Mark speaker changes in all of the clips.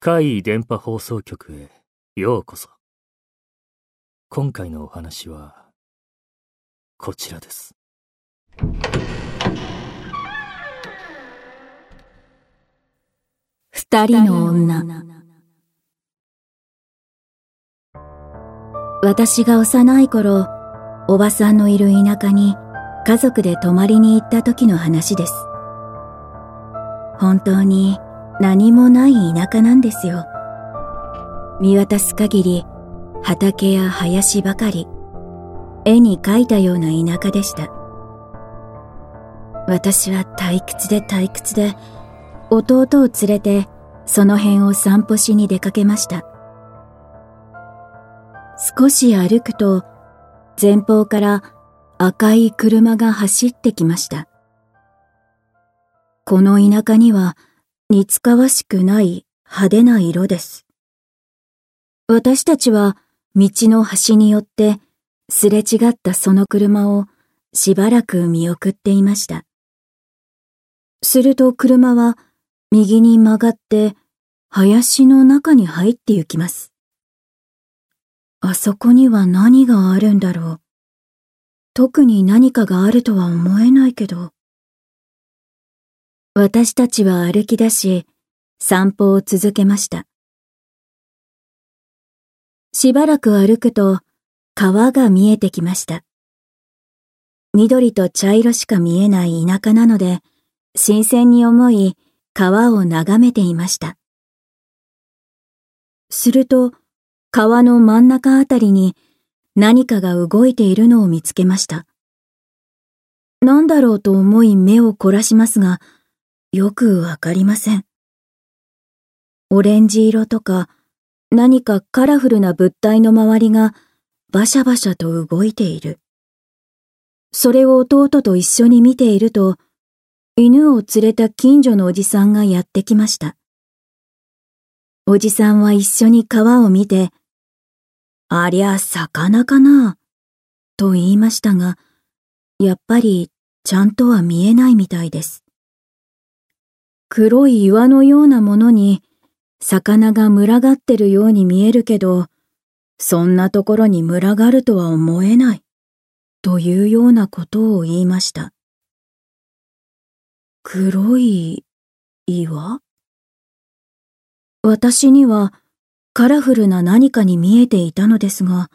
Speaker 1: 怪異電波放送局へようこそ。今回のお話は、こちらです。
Speaker 2: 二人の女。私が幼い頃、おばさんのいる田舎に家族で泊まりに行った時の話です。本当に何もない田舎なんですよ。見渡す限り畑や林ばかり、絵に描いたような田舎でした。私は退屈で退屈で、弟を連れてその辺を散歩しに出かけました。少し歩くと、前方から赤い車が走ってきました。この田舎には似つかわしくない派手な色です。私たちは道の端によってすれ違ったその車をしばらく見送っていました。すると車は右に曲がって林の中に入って行きます。あそこには何があるんだろう。特に何かがあるとは思えないけど。私たちは歩き出し、散歩を続けました。しばらく歩くと、川が見えてきました。緑と茶色しか見えない田舎なので、新鮮に思い、川を眺めていました。すると、川の真ん中あたりに何かが動いているのを見つけました。何だろうと思い目を凝らしますが、よくわかりません。オレンジ色とか何かカラフルな物体の周りがバシャバシャと動いている。それを弟と一緒に見ていると、犬を連れた近所のおじさんがやってきました。おじさんは一緒に川を見て、ありゃ魚かなと言いましたが、やっぱりちゃんとは見えないみたいです。黒い岩のようなものに魚が群がってるように見えるけど、そんなところに群がるとは思えない、というようなことを言いました。黒い岩？私にはカラフルな何かに見えていたのですが、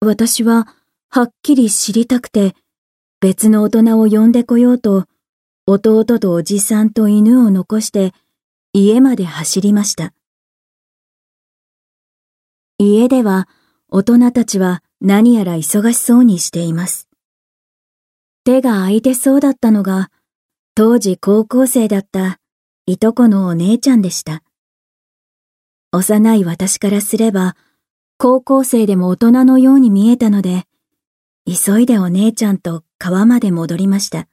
Speaker 2: 私ははっきり知りたくて別の大人を呼んでこようと弟とおじさんと犬を残して家まで走りました。家では大人たちは何やら忙しそうにしています。手が空いてそうだったのが、当時高校生だったいとこのお姉ちゃんでした。幼い私からすれば、高校生でも大人のように見えたので、急いでお姉ちゃんと川まで戻りました。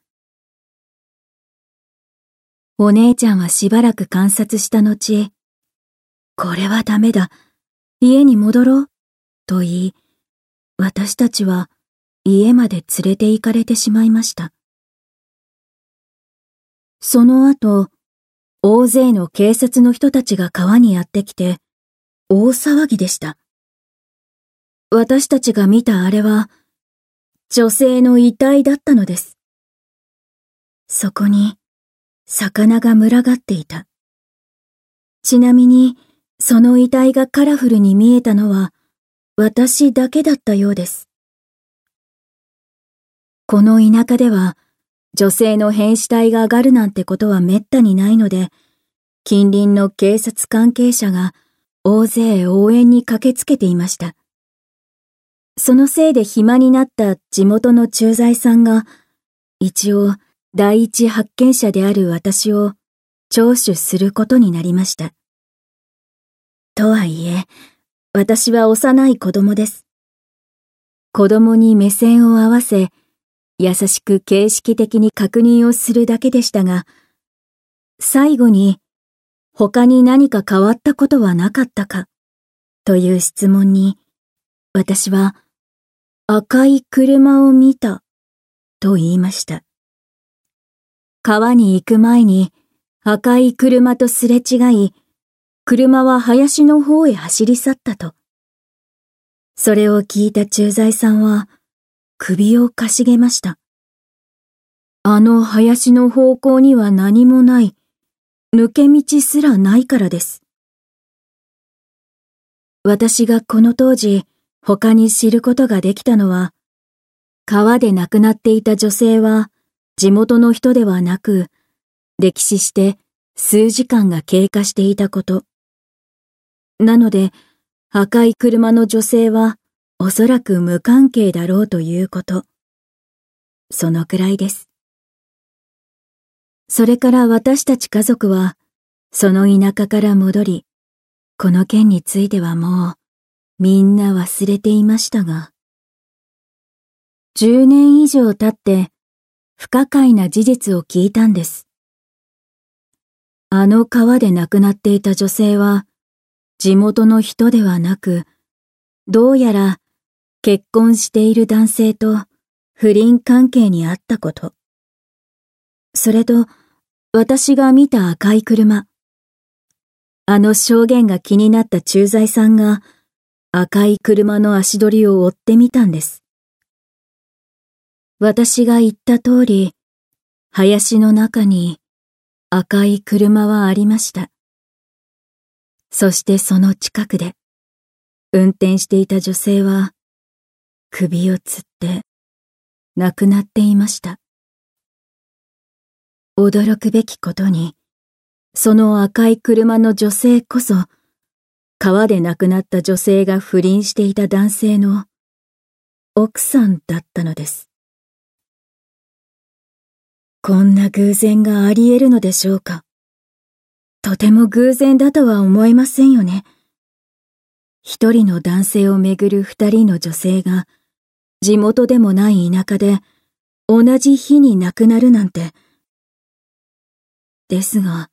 Speaker 2: お姉ちゃんはしばらく観察した後、これはダメだ、家に戻ろう、と言い、私たちは家まで連れて行かれてしまいました。その後、大勢の警察の人たちが川にやってきて、大騒ぎでした。私たちが見たあれは、女性の遺体だったのです。そこに、魚が群がっていた。ちなみに、その遺体がカラフルに見えたのは、私だけだったようです。この田舎では、女性の変死体が上がるなんてことは滅多にないので、近隣の警察関係者が大勢応援に駆けつけていました。そのせいで暇になった地元の駐在さんが、一応第一発見者である私を聴取することになりました。とはいえ、私は幼い子供です。子供に目線を合わせ、優しく形式的に確認をするだけでしたが、最後に他に何か変わったことはなかったかという質問に、私は赤い車を見たと言いました。川に行く前に赤い車とすれ違い、車は林の方へ走り去ったと。それを聞いた駐在さんは首をかしげました。あの林の方向には何もない、抜け道すらないからです。私がこの当時他に知ることができたのは、川で亡くなっていた女性は地元の人ではなく、歴史して数時間が経過していたこと。なので、赤い車の女性はおそらく無関係だろうということ。そのくらいです。それから私たち家族は、その田舎から戻り、この件についてはもう、みんな忘れていましたが、10年以上経って、不可解な事実を聞いたんです。あの川で亡くなっていた女性は、地元の人ではなく、どうやら結婚している男性と不倫関係にあったこと。それと、私が見た赤い車。あの証言が気になった駐在さんが赤い車の足取りを追ってみたんです。私が言った通り、林の中に赤い車はありました。そしてその近くで、運転していた女性は首をつって亡くなっていました。驚くべきことに、その赤い車の女性こそ、川で亡くなった女性が不倫していた男性の奥さんだったのです。こんな偶然があり得るのでしょうかとても偶然だとは思えませんよね。一人の男性をめぐる二人の女性が、地元でもない田舎で、同じ日に亡くなるなんて、ですが、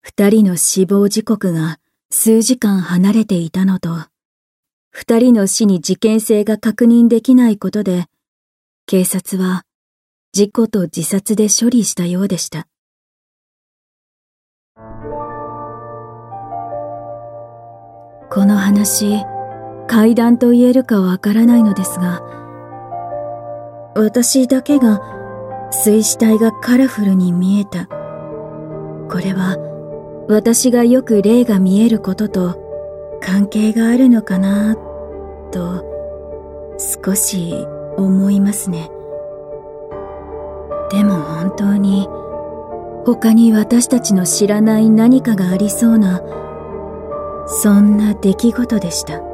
Speaker 2: 二人の死亡時刻が数時間離れていたのと、二人の死に事件性が確認できないことで、警察は事故と自殺で処理したようでした。この話、怪談と言えるかわからないのですが、私だけが水死体がカラフルに見えた。これは私がよく霊が見えることと関係があるのかなと少し思いますね。でも本当に他に私たちの知らない何かがありそうなそんな出来事でした。